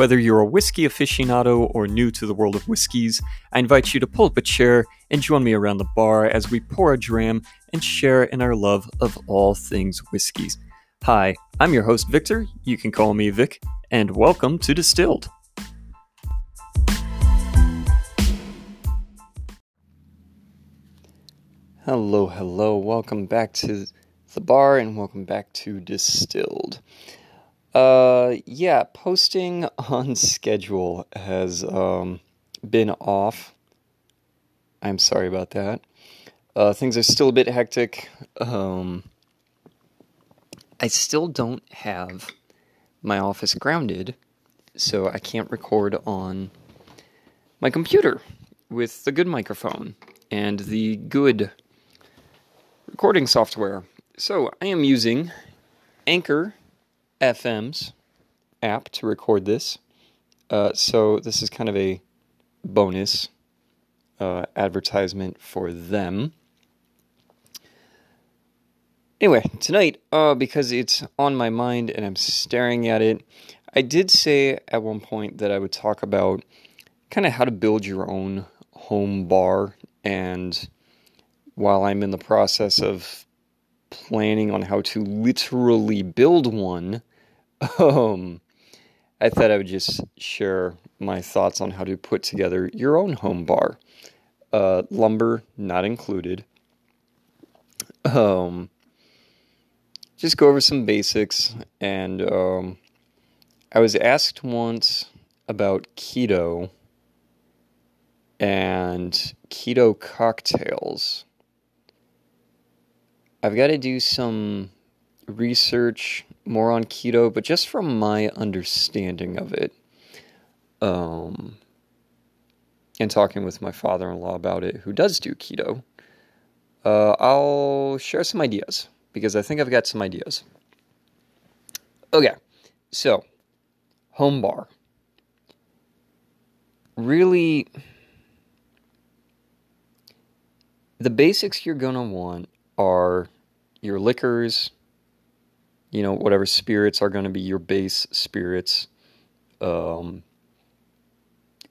Whether you're a whiskey aficionado or new to the world of whiskeys, I invite you to pull up a chair and join me around the bar as we pour a dram and share in our love of all things whiskeys. Hi, I'm your host, Victor. You can call me Vic, and welcome to Distilled. Hello, hello. Welcome back to the bar and welcome back to Distilled. Uh, yeah, posting on schedule has um, been off. I'm sorry about that. Uh, things are still a bit hectic. Um, I still don't have my office grounded, so I can't record on my computer with the good microphone and the good recording software. So I am using Anchor FM's app to record this. Uh, so this is kind of a bonus uh, advertisement for them. Anyway, tonight, uh, because it's on my mind and I'm staring at it, I did say at one point that I would talk about kind of how to build your own home bar. And while I'm in the process of planning on how to literally build one, um, I thought I would just share my thoughts on how to put together your own home bar. Uh, lumber not included. Um, just go over some basics. And um, I was asked once about keto and keto cocktails. I've got to do some research more on keto, but just from my understanding of it, um, and talking with my father in law about it, who does do keto, uh, I'll share some ideas because I think I've got some ideas. Okay, so home bar. Really, the basics you're going to want are your liquors, you know, whatever spirits are going to be your base spirits. Um,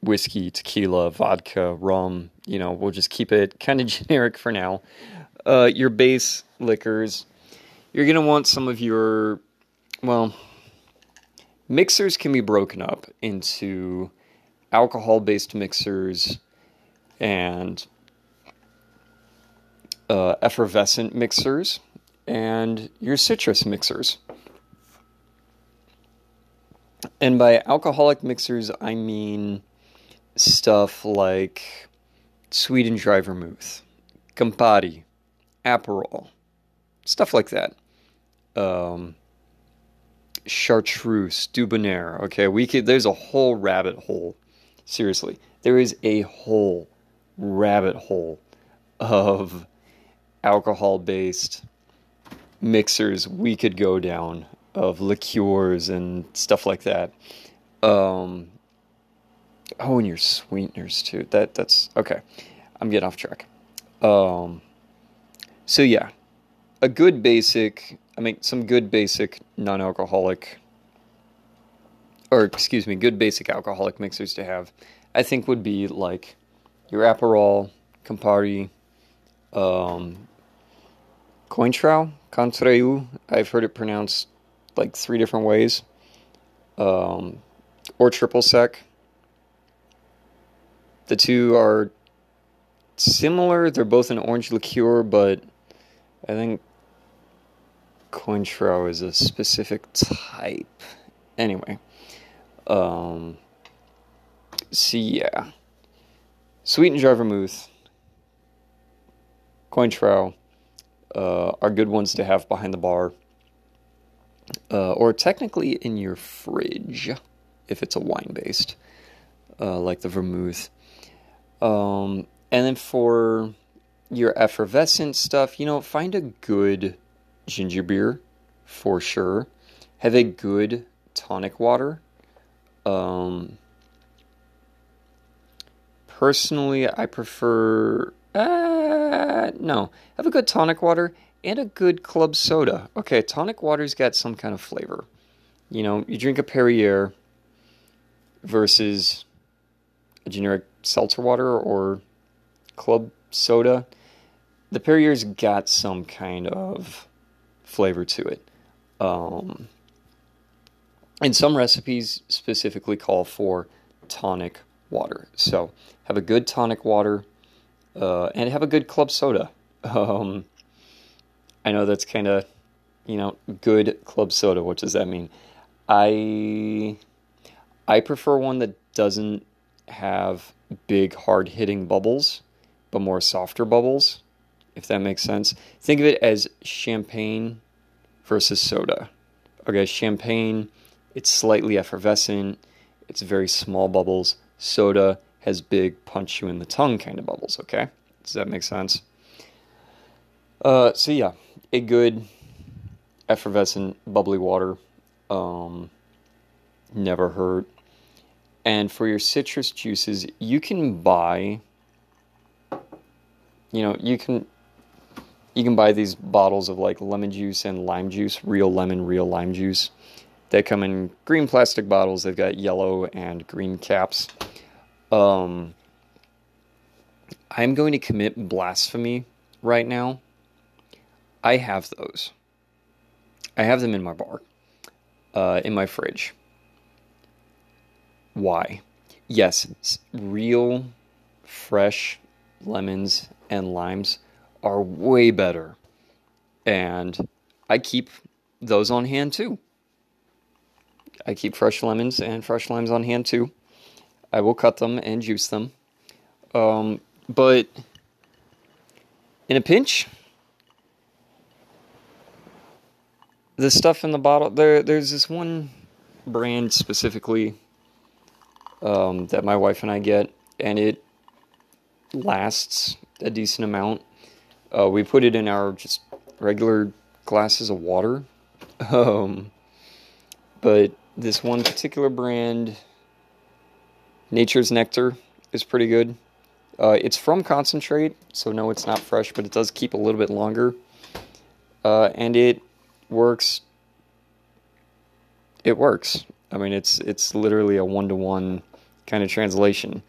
whiskey, tequila, vodka, rum, you know, we'll just keep it kind of generic for now. Uh, your base liquors. You're going to want some of your, well, mixers can be broken up into alcohol based mixers and uh, effervescent mixers and your citrus mixers. And by alcoholic mixers, I mean stuff like sweet and dry vermouth, Campari, Aperol, stuff like that. Um, chartreuse, Dubonnet. Okay, we could. There's a whole rabbit hole. Seriously, there is a whole rabbit hole of alcohol-based mixers we could go down of liqueurs and stuff like that. Um, oh, and your sweeteners too. That that's okay. I'm getting off track. Um, so yeah, a good basic. I mean, some good basic non-alcoholic, or excuse me, good basic alcoholic mixers to have. I think would be like your Aperol, Campari, um, Cointreau, Contraiu, I've heard it pronounced like three different ways. Um, or triple sec. The two are similar. They're both an orange liqueur, but I think Cointreau is a specific type. Anyway, um, see, yeah, sweet and dry vermouth, Cointreau, uh, are good ones to have behind the bar. Uh, or technically in your fridge if it's a wine based, uh, like the vermouth. Um, and then for your effervescent stuff, you know, find a good ginger beer for sure. Have a good tonic water. Um, personally, I prefer uh, no. Have a good tonic water and a good club soda. Okay, tonic water's got some kind of flavor. You know, you drink a Perrier, versus a generic seltzer water or club soda, the Perrier's got some kind of flavor to it. Um, and some recipes specifically call for tonic water. So have a good tonic water uh, and have a good club soda. Um, I know that's kind of, you know, good club soda. What does that mean? I I prefer one that doesn't have big hard hitting bubbles, but more softer bubbles, if that makes sense. Think of it as champagne versus soda. Okay, champagne, it's slightly effervescent, it's very small bubbles. Soda has big punch you in the tongue kind of bubbles, okay? Does that make sense? Uh, so yeah, a good effervescent bubbly water um, never hurt. And for your citrus juices, you can buy you know, you can you can buy these bottles of like lemon juice and lime juice, real lemon, real lime juice. They come in green plastic bottles. They've got yellow and green caps. Um, I'm going to commit blasphemy right now. I have those. I have them in my bar, uh, in my fridge. Why? Yes, real, fresh lemons and limes are way better. And I keep those on hand too. I keep fresh lemons and fresh limes on hand too. I will cut them and juice them. Um, but in a pinch, the stuff in the bottle there there's this one brand specifically um, that my wife and I get, and it lasts a decent amount. Uh, we put it in our just regular glasses of water. Um, but this one particular brand, Nature's Nectar, is pretty good. Uh, it's from concentrate, so no, it's not fresh, but it does keep a little bit longer. Uh, and it works. It works. I mean, it's it's literally a one to one kind of translation.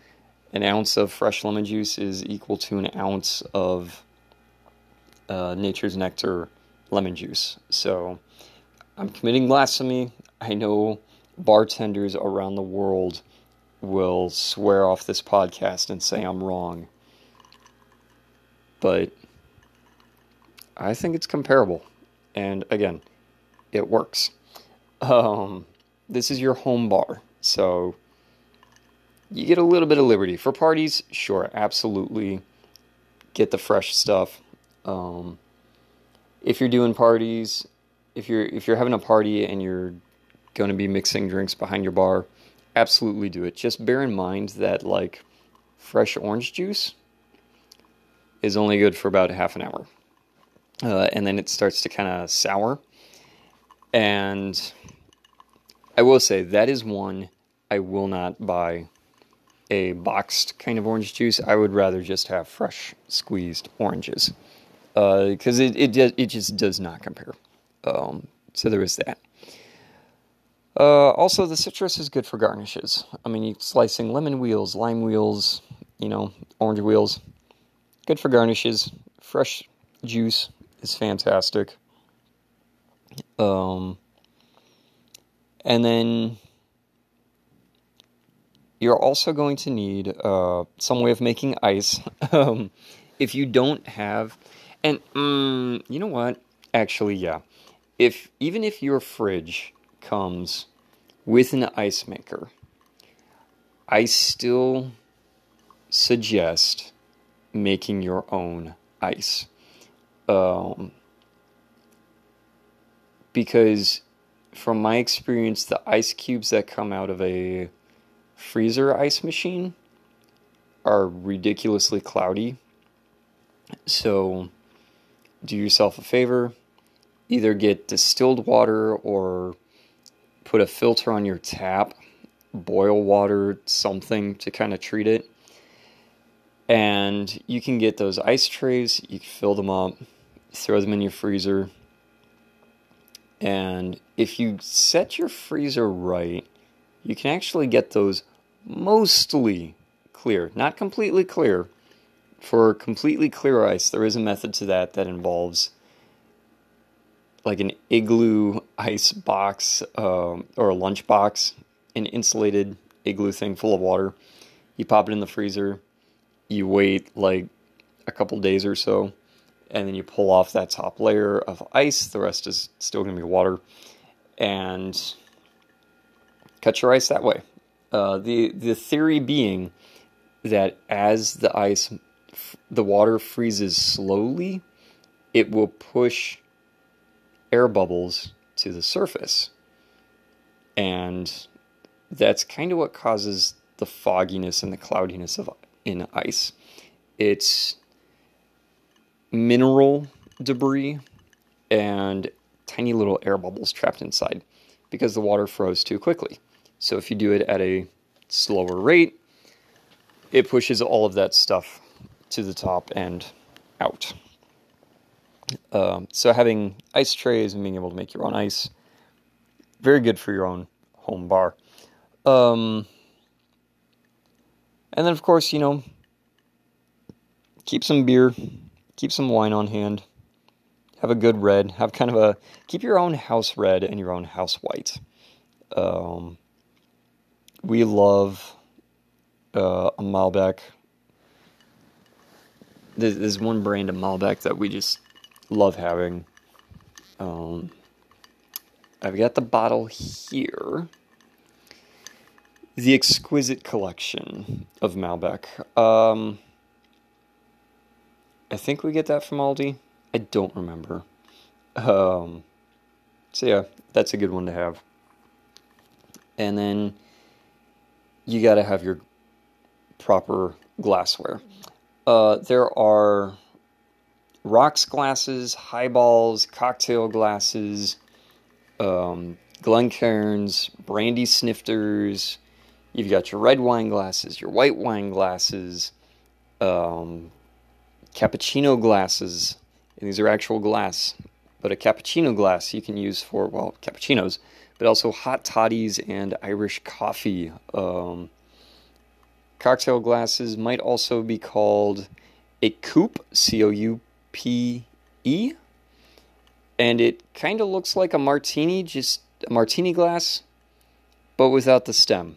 An ounce of fresh lemon juice is equal to an ounce of uh, Nature's Nectar lemon juice. So I'm committing blasphemy. I know bartenders around the world will swear off this podcast and say I'm wrong. But I think it's comparable. And again, it works. Um, this is your home bar. So you get a little bit of liberty. For parties, sure, absolutely. Get the fresh stuff. Um, if you're doing parties, if you're if you're having a party and you're going to be mixing drinks behind your bar, absolutely do it. Just bear in mind that like fresh orange juice is only good for about half an hour, uh, and then it starts to kind of sour. And I will say that is one I will not buy a boxed kind of orange juice. I would rather just have fresh squeezed oranges because uh, it, it it just does not compare. Um, so there is that. Uh, also, the citrus is good for garnishes. I mean, slicing lemon wheels, lime wheels, you know, orange wheels. Good for garnishes. Fresh juice is fantastic. Um, and then you're also going to need uh, some way of making ice. um, if you don't have, and mm, you know what? Actually, yeah. If even if your fridge comes with an ice maker, I still suggest making your own ice. Um, because from my experience, the ice cubes that come out of a freezer ice machine are ridiculously cloudy. So do yourself a favor, either get distilled water or put a filter on your tap, boil water, something to kind of treat it. And you can get those ice trays, you can fill them up, throw them in your freezer. And if you set your freezer right, you can actually get those mostly clear, not completely clear. For completely clear ice, there is a method to that that involves like an igloo ice box um, or a lunch box, an insulated igloo thing full of water. You pop it in the freezer. You wait like a couple days or so, and then you pull off that top layer of ice. The rest is still going to be water, and cut your ice that way. Uh, the the theory being that as the ice, the water freezes slowly, it will push air bubbles to the surface, and that's kind of what causes the fogginess and the cloudiness of in ice. It's mineral debris and tiny little air bubbles trapped inside because the water froze too quickly. So if you do it at a slower rate, it pushes all of that stuff to the top and out. Um, so having ice trays and being able to make your own ice, very good for your own home bar. Um, and then of course, you know, keep some beer, keep some wine on hand, have a good red, have kind of a keep your own house red and your own house white. Um, we love uh, a Malbec. There's, one brand of Malbec that we just love having. Um, I've got the bottle here. The exquisite collection of Malbec. Um, I think we get that from Aldi. I don't remember. Um, so yeah, that's a good one to have. And then you got to have your proper glassware. Uh, there are rocks glasses, highballs, cocktail glasses, um, Glencairns, brandy snifters. You've got your red wine glasses, your white wine glasses, um, cappuccino glasses. And these are actual glass, but a cappuccino glass you can use for well cappuccinos but also hot toddies and Irish coffee. Um, cocktail glasses might also be called a coupe, C O U P E, and it kind of looks like a martini, just a martini glass, but without the stem,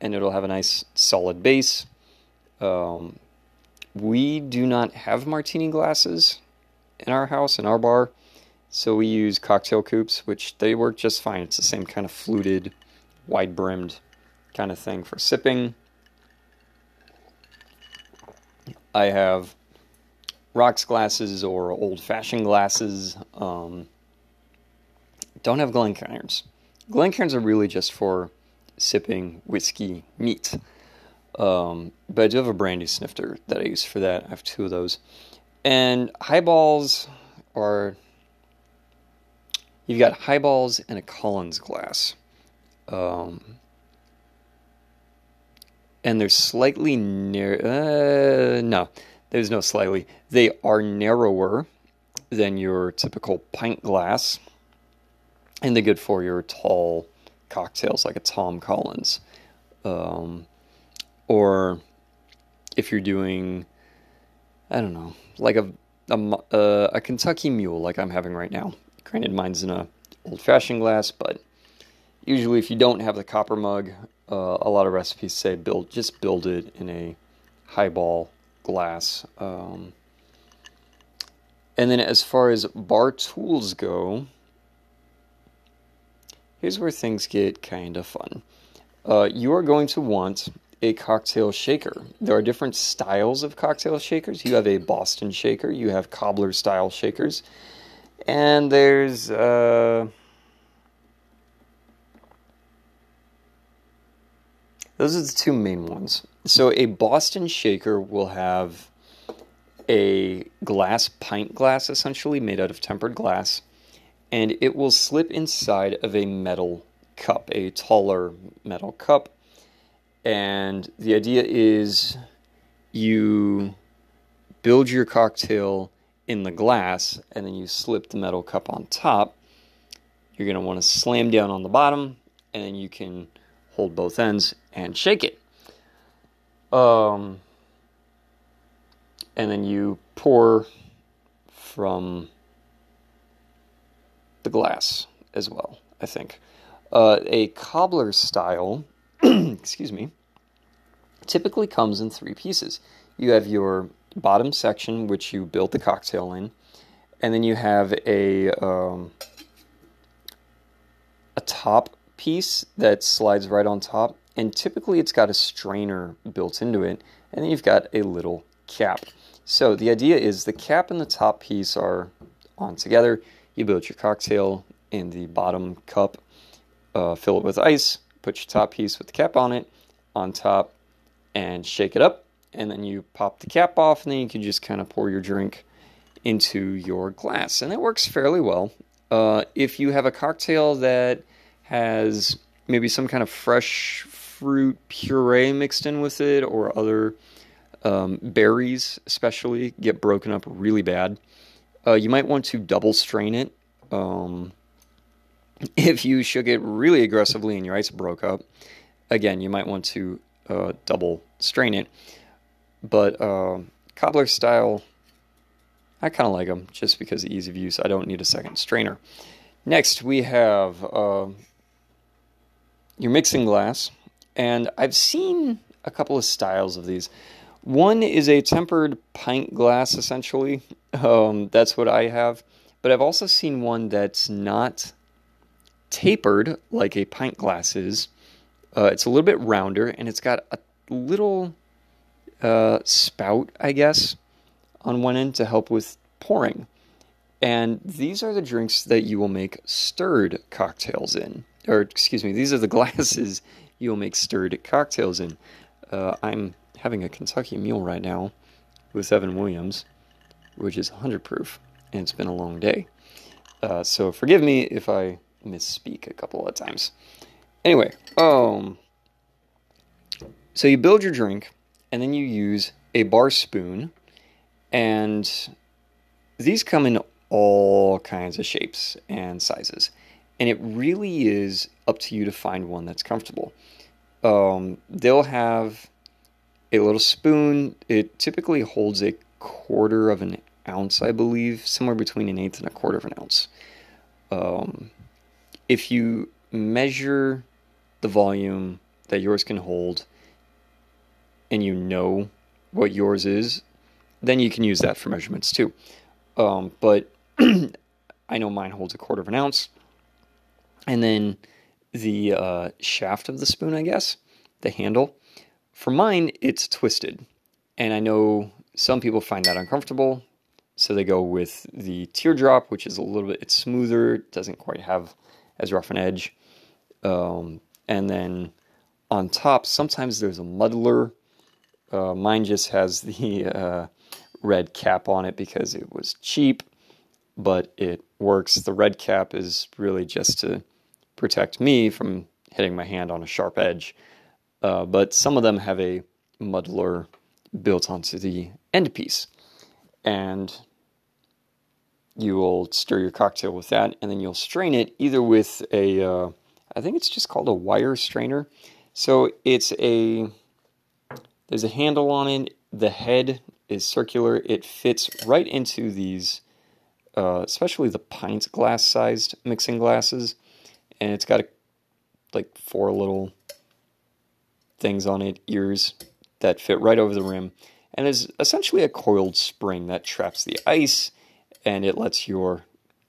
and it'll have a nice solid base. Um, we do not have martini glasses in our house, in our bar. So we use cocktail coupes, which they work just fine. It's the same kind of fluted, wide brimmed kind of thing for sipping. I have rocks glasses or old fashioned glasses. Um, don't have Glencairns. Glencairns are really just for sipping whiskey neat. Um, but I do have a brandy snifter that I use for that. I have two of those. And highballs are You've got highballs and a Collins glass. Um, and they're slightly near. Uh, no, there's no slightly. They are narrower than your typical pint glass, and they're good for your tall cocktails like a Tom Collins, um, or if you're doing, I don't know, like a a, a Kentucky Mule like I'm having right now. Granted, mine's in a old-fashioned glass, but usually if you don't have the copper mug, uh, a lot of recipes say build just build it in a highball glass. Um, and then as far as bar tools go, here's where things get kind of fun. Uh, you are going to want a cocktail shaker. There are different styles of cocktail shakers. You have a Boston shaker, you have cobbler style shakers, and there's uh, those are the two main ones. So a Boston shaker will have a glass pint glass essentially made out of tempered glass and it will slip inside of a metal cup, a taller metal cup. And the idea is you build your cocktail in the glass and then you slip the metal cup on top, you're going to want to slam down on the bottom and then you can hold both ends, and shake it. Um, and then you pour from the glass as well, I think. Uh, a cobbler style, excuse me, typically comes in three pieces. You have your bottom section, which you build the cocktail in, and then you have a um, a top piece that slides right on top, and typically it's got a strainer built into it, and then you've got a little cap. So the idea is the cap and the top piece are on together. You build your cocktail in the bottom cup, uh, fill it with ice, put your top piece with the cap on it on top, and shake it up. And then you pop the cap off, and then you can just kind of pour your drink into your glass. And it works fairly well. Uh, if you have a cocktail that has maybe some kind of fresh fruit puree mixed in with it or other um, berries, especially, get broken up really bad, uh, you might want to double strain it. Um, if you shook it really aggressively and your ice broke up, again, you might want to uh, double strain it. But uh, cobbler style, I kind of like them just because of ease of use. I don't need a second strainer. Next, we have uh, your mixing glass, and I've seen a couple of styles of these. One is a tempered pint glass, essentially. Um, that's what I have. But I've also seen one that's not tapered like a pint glass is. Uh, it's a little bit rounder, and it's got a little uh, spout, I guess, on one end to help with pouring. And these are the drinks that you will make stirred cocktails in. Or, excuse me, these are the glasses you will make stirred cocktails in. Uh, I'm having a Kentucky Mule right now with Evan Williams, which is 100 proof, and it's been a long day. Uh, so forgive me if I misspeak a couple of times. Anyway, um, so you build your drink, and then you use a bar spoon, and these come in all kinds of shapes and sizes, and it really is up to you to find one that's comfortable. Um, they'll have a little spoon. It typically holds a quarter of an ounce, I believe, somewhere between an eighth and a quarter of an ounce. Um, if you measure the volume that yours can hold and you know what yours is, then you can use that for measurements too. Um, but I know mine holds a quarter of an ounce. And then the uh, shaft of the spoon, I guess, the handle, for mine, it's twisted. And I know some people find that uncomfortable. So they go with the teardrop, which is a little bit, it's smoother, doesn't quite have as rough an edge. Um, and then on top, sometimes there's a muddler. Uh, mine just has the uh, red cap on it because it was cheap, but it works. The red cap is really just to protect me from hitting my hand on a sharp edge. Uh, but some of them have a muddler built onto the end piece. And you will stir your cocktail with that, and then you'll strain it either with a, uh, I think it's just called a wire strainer. So it's a, there's a handle on it. The head is circular. It fits right into these, uh, especially the pint glass sized mixing glasses. And it's got a, like four little things on it, ears that fit right over the rim, and is essentially a coiled spring that traps the ice and it lets your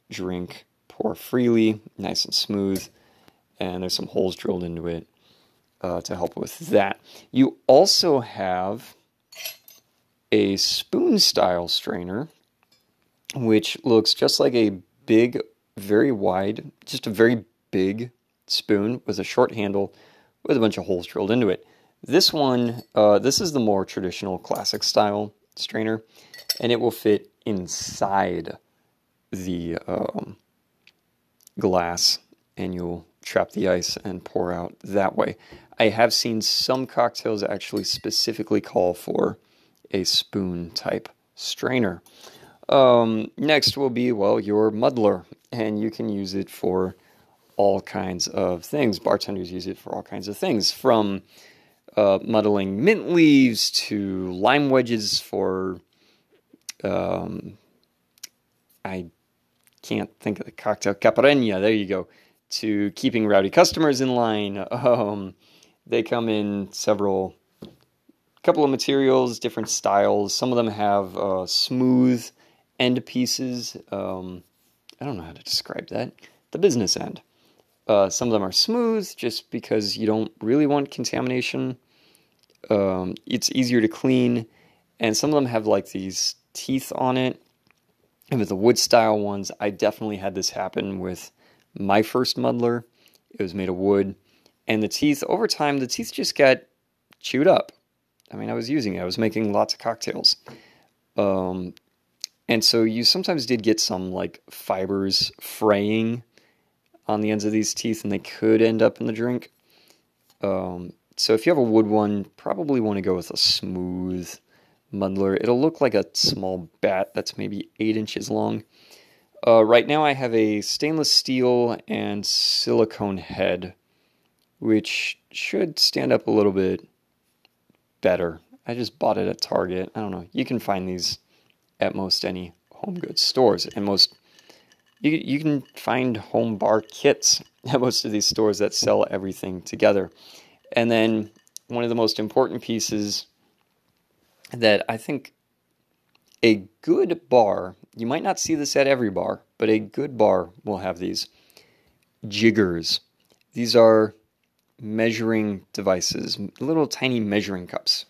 drink pour freely, nice and smooth. And there's some holes drilled into it uh, to help with that. You also have a spoon style strainer, which looks just like a big, very wide, just a very big spoon with a short handle with a bunch of holes drilled into it. This one, uh, this is the more traditional classic style strainer, and it will fit inside the um, glass, and you'll trap the ice and pour out that way. I have seen some cocktails actually specifically call for a spoon type strainer. Um, next will be, well, your muddler, and you can use it for all kinds of things. Bartenders use it for all kinds of things, from uh, muddling mint leaves to lime wedges for. Um, I can't think of the cocktail caipirinha. There you go. To keeping rowdy customers in line. Um, they come in several, couple of materials, different styles. Some of them have uh, smooth end pieces. Um, I don't know how to describe that. The business end. Uh, some of them are smooth just because you don't really want contamination. Um, it's easier to clean, and some of them have like these teeth on it. And with the wood style ones, I definitely had this happen with my first muddler. It was made of wood, and the teeth over time, the teeth just got chewed up. I mean, I was using it. I was making lots of cocktails. Um, and so you sometimes did get some like fibers fraying on the ends of these teeth, and they could end up in the drink. Um, so if you have a wood one, probably want to go with a smooth muddler. It'll look like a small bat that's maybe eight inches long. Uh, right now I have a stainless steel and silicone head, which should stand up a little bit better. I just bought it at Target. I don't know. You can find these at most any home goods stores, and most you you can find home bar kits at most of these stores that sell everything together. And then one of the most important pieces that I think a good bar, you might not see this at every bar, but a good bar will have these jiggers. These are measuring devices, little tiny measuring cups.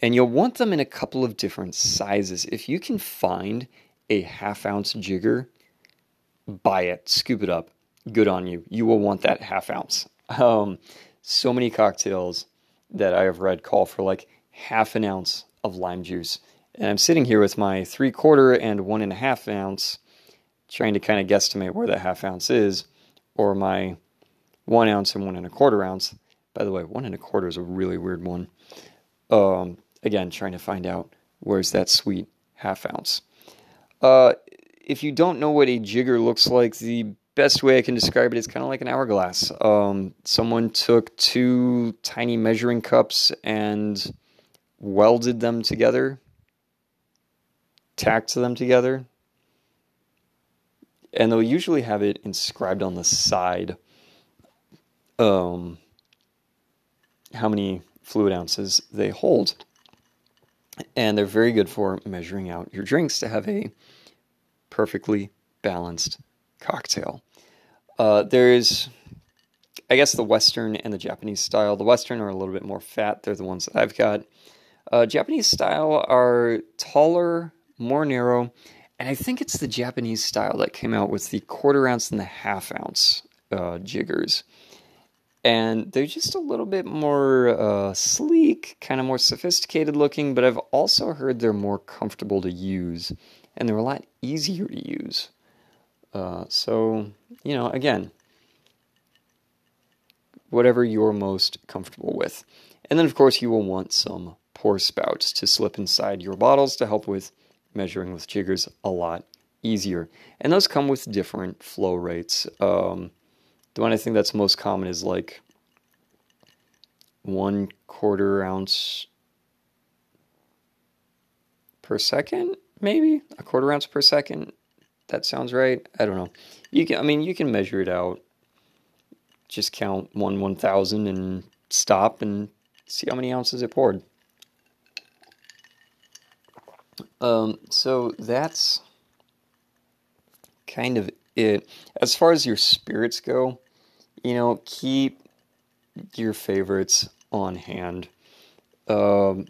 And you'll want them in a couple of different sizes. If you can find a half ounce jigger, buy it, scoop it up. Good on you. You will want that half ounce. Um, so many cocktails that I have read call for like half an ounce of lime juice. And I'm sitting here with my three quarter and one and a half ounce, trying to kind of guesstimate where that half ounce is, or my one ounce and one and a quarter ounce. By the way, one and a quarter is a really weird one. Um, again, trying to find out where's that sweet half ounce. Uh, if you don't know what a jigger looks like, the best way I can describe it is kind of like an hourglass. Um, someone took two tiny measuring cups and welded them together, tacked them together, and they'll usually have it inscribed on the side um, how many fluid ounces they hold. And they're very good for measuring out your drinks to have a perfectly balanced cocktail. Uh, there's, I guess, the Western and the Japanese style. The Western are a little bit more fat. They're the ones that I've got. Uh, Japanese style are taller, more narrow, and I think it's the Japanese style that came out with the quarter ounce and the half ounce uh, jiggers. And they're just a little bit more uh, sleek, kind of more sophisticated looking, but I've also heard they're more comfortable to use and they're a lot easier to use. Uh, so, you know, again, whatever you're most comfortable with. And then, of course, you will want some pour spouts to slip inside your bottles to help with measuring with jiggers a lot easier. And those come with different flow rates. Um, the one I think that's most common is like one quarter ounce per second, maybe a quarter ounce per second that sounds right. I don't know. You can, I mean, you can measure it out. Just count one one thousand and stop and see how many ounces it poured. Um, so that's kind of it. As far as your spirits go, you know, keep your favorites on hand. Um,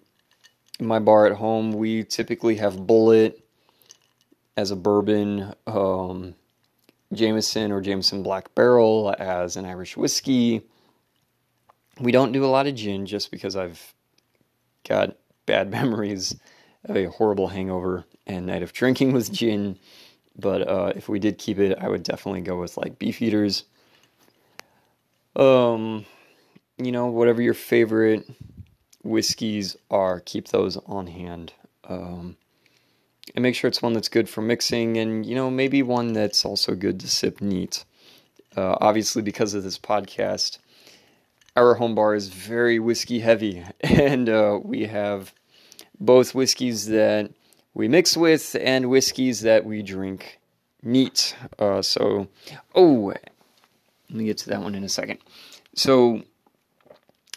in my bar at home, we typically have Bulleit as a bourbon, um, Jameson or Jameson Black Barrel as an Irish whiskey. We don't do a lot of gin just because I've got bad memories of a horrible hangover and night of drinking with gin. But uh, if we did keep it, I would definitely go with like Beefeaters. Um, you know, whatever your favorite whiskeys are, keep those on hand. Um, and make sure it's one that's good for mixing and you know maybe one that's also good to sip neat Uh, obviously, because of this podcast, our home bar is very whiskey heavy, and uh, we have both whiskeys that we mix with and whiskeys that we drink neat. Uh, so, oh, let me get to that one in a second. So,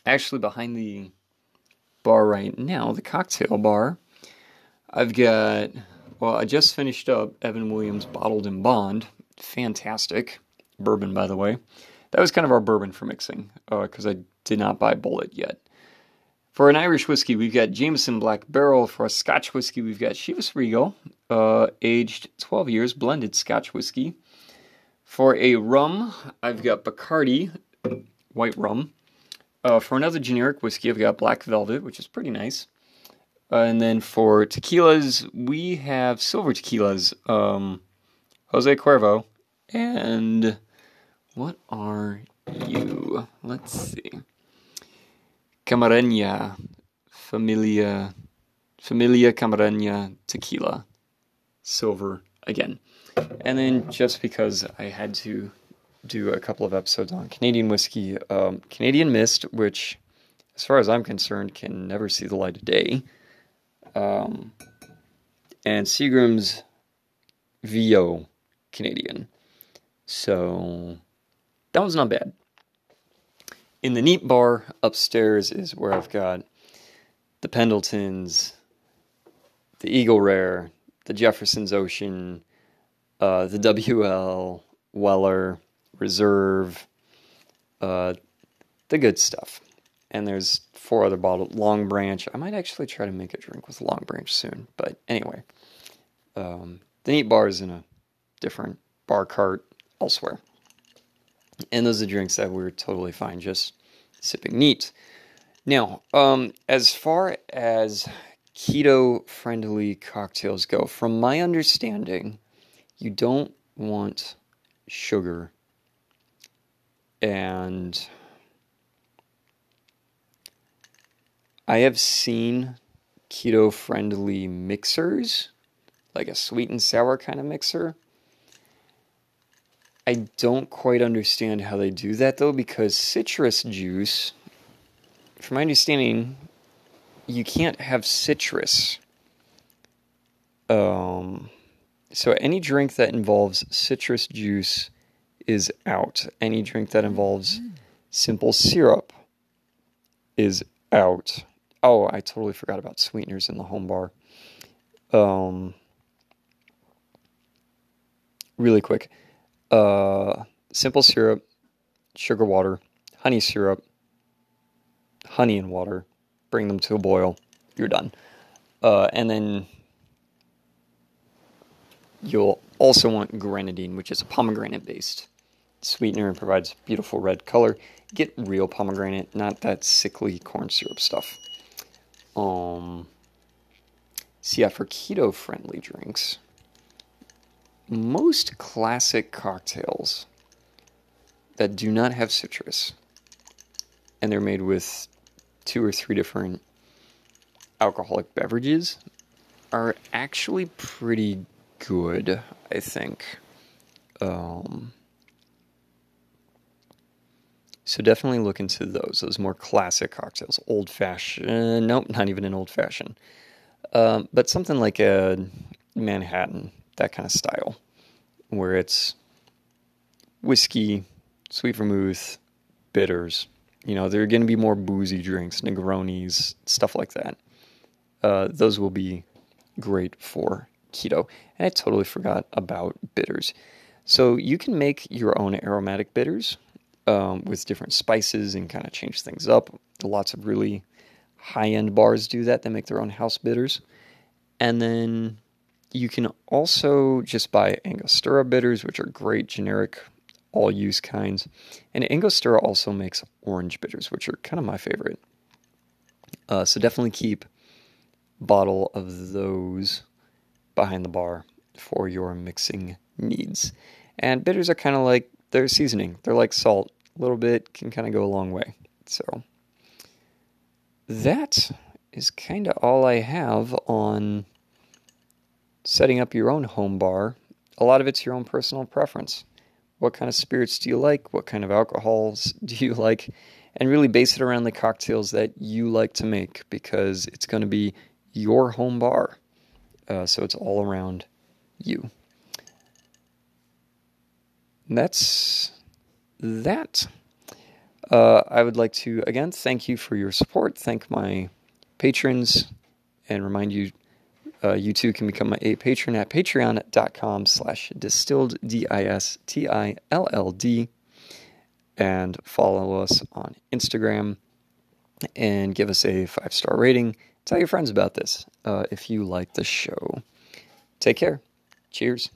actually, behind the bar right now, the cocktail bar, I've got, well, I just finished up Evan Williams Bottled in Bond. Fantastic. Bourbon, by the way. That was kind of our bourbon for mixing because uh, I did not buy Bulleit yet. For an Irish whiskey, we've got Jameson Black Barrel. For a Scotch whiskey, we've got Chivas Regal, uh, aged 12 years, blended Scotch whiskey. For a rum, I've got Bacardi, white rum. Uh, for another generic whiskey, I've got Black Velvet, which is pretty nice. Uh, and then for tequilas, we have silver tequilas, um, Jose Cuervo, and what are you? Let's see. Camarena, Familia, Familia Camarena Tequila, silver again. And then just because I had to do a couple of episodes on Canadian whiskey, um, Canadian Mist, which, as far as I'm concerned, can never see the light of day, um, and Seagram's VO Canadian. So that was not bad. In the neat bar upstairs is where I've got the Pendletons, the Eagle Rare, the Jefferson's Ocean, uh, the WL, Weller, Reserve, uh, the good stuff. And there's four other bottles. Long Branch. I might actually try to make a drink with Long Branch soon. But anyway, um, the neat bar is in a different bar cart elsewhere. And those are drinks that we're totally fine just sipping neat. Now, um, as far as keto friendly cocktails go, from my understanding, you don't want sugar and I have seen keto friendly mixers, like a sweet and sour kind of mixer. I don't quite understand how they do that though, because citrus juice, from my understanding, you can't have citrus. Um, so any drink that involves citrus juice is out. Any drink that involves simple syrup is out. Oh, I totally forgot about sweeteners in the home bar. Um, really quick uh, simple syrup, sugar water, honey syrup, honey and water. Bring them to a boil. You're done. Uh, and then you'll also want grenadine, which is a pomegranate based sweetener and provides beautiful red color. Get real pomegranate, not that sickly corn syrup stuff. Um, so yeah, for keto friendly drinks, most classic cocktails that do not have citrus and they're made with two or three different alcoholic beverages are actually pretty good, I think. Um, so definitely look into those, those more classic cocktails. Old fashioned, nope, not even an old fashioned. Um, but something like a Manhattan that kind of style, where it's whiskey, sweet vermouth, bitters. You know, there are going to be more boozy drinks, Negronis, stuff like that. Uh, those will be great for keto. And I totally forgot about bitters. So you can make your own aromatic bitters um, with different spices and kind of change things up. Lots of really high end bars do that. They make their own house bitters. And then you can also just buy Angostura bitters, which are great generic all use kinds. And Angostura also makes orange bitters, which are kind of my favorite. Uh, so definitely keep bottle of those behind the bar for your mixing needs. And bitters are kind of like their seasoning. They're like salt. A little bit can kind of go a long way. So that is kind of all I have on setting up your own home bar, a lot of it's your own personal preference. what kind of spirits do you like? What kind of alcohols do you like? And really base it around the cocktails that you like to make because it's going to be your home bar. Uh, so it's all around you. And that's that. Uh, I would like to again thank you for your support. Thank my patrons, and remind you, uh, you too can become a patron at patreon.com slash distilld, D-I-S-T-I-L-L-D, and follow us on Instagram and give us a five-star rating. Tell your friends about this uh, if you like the show. Take care. Cheers.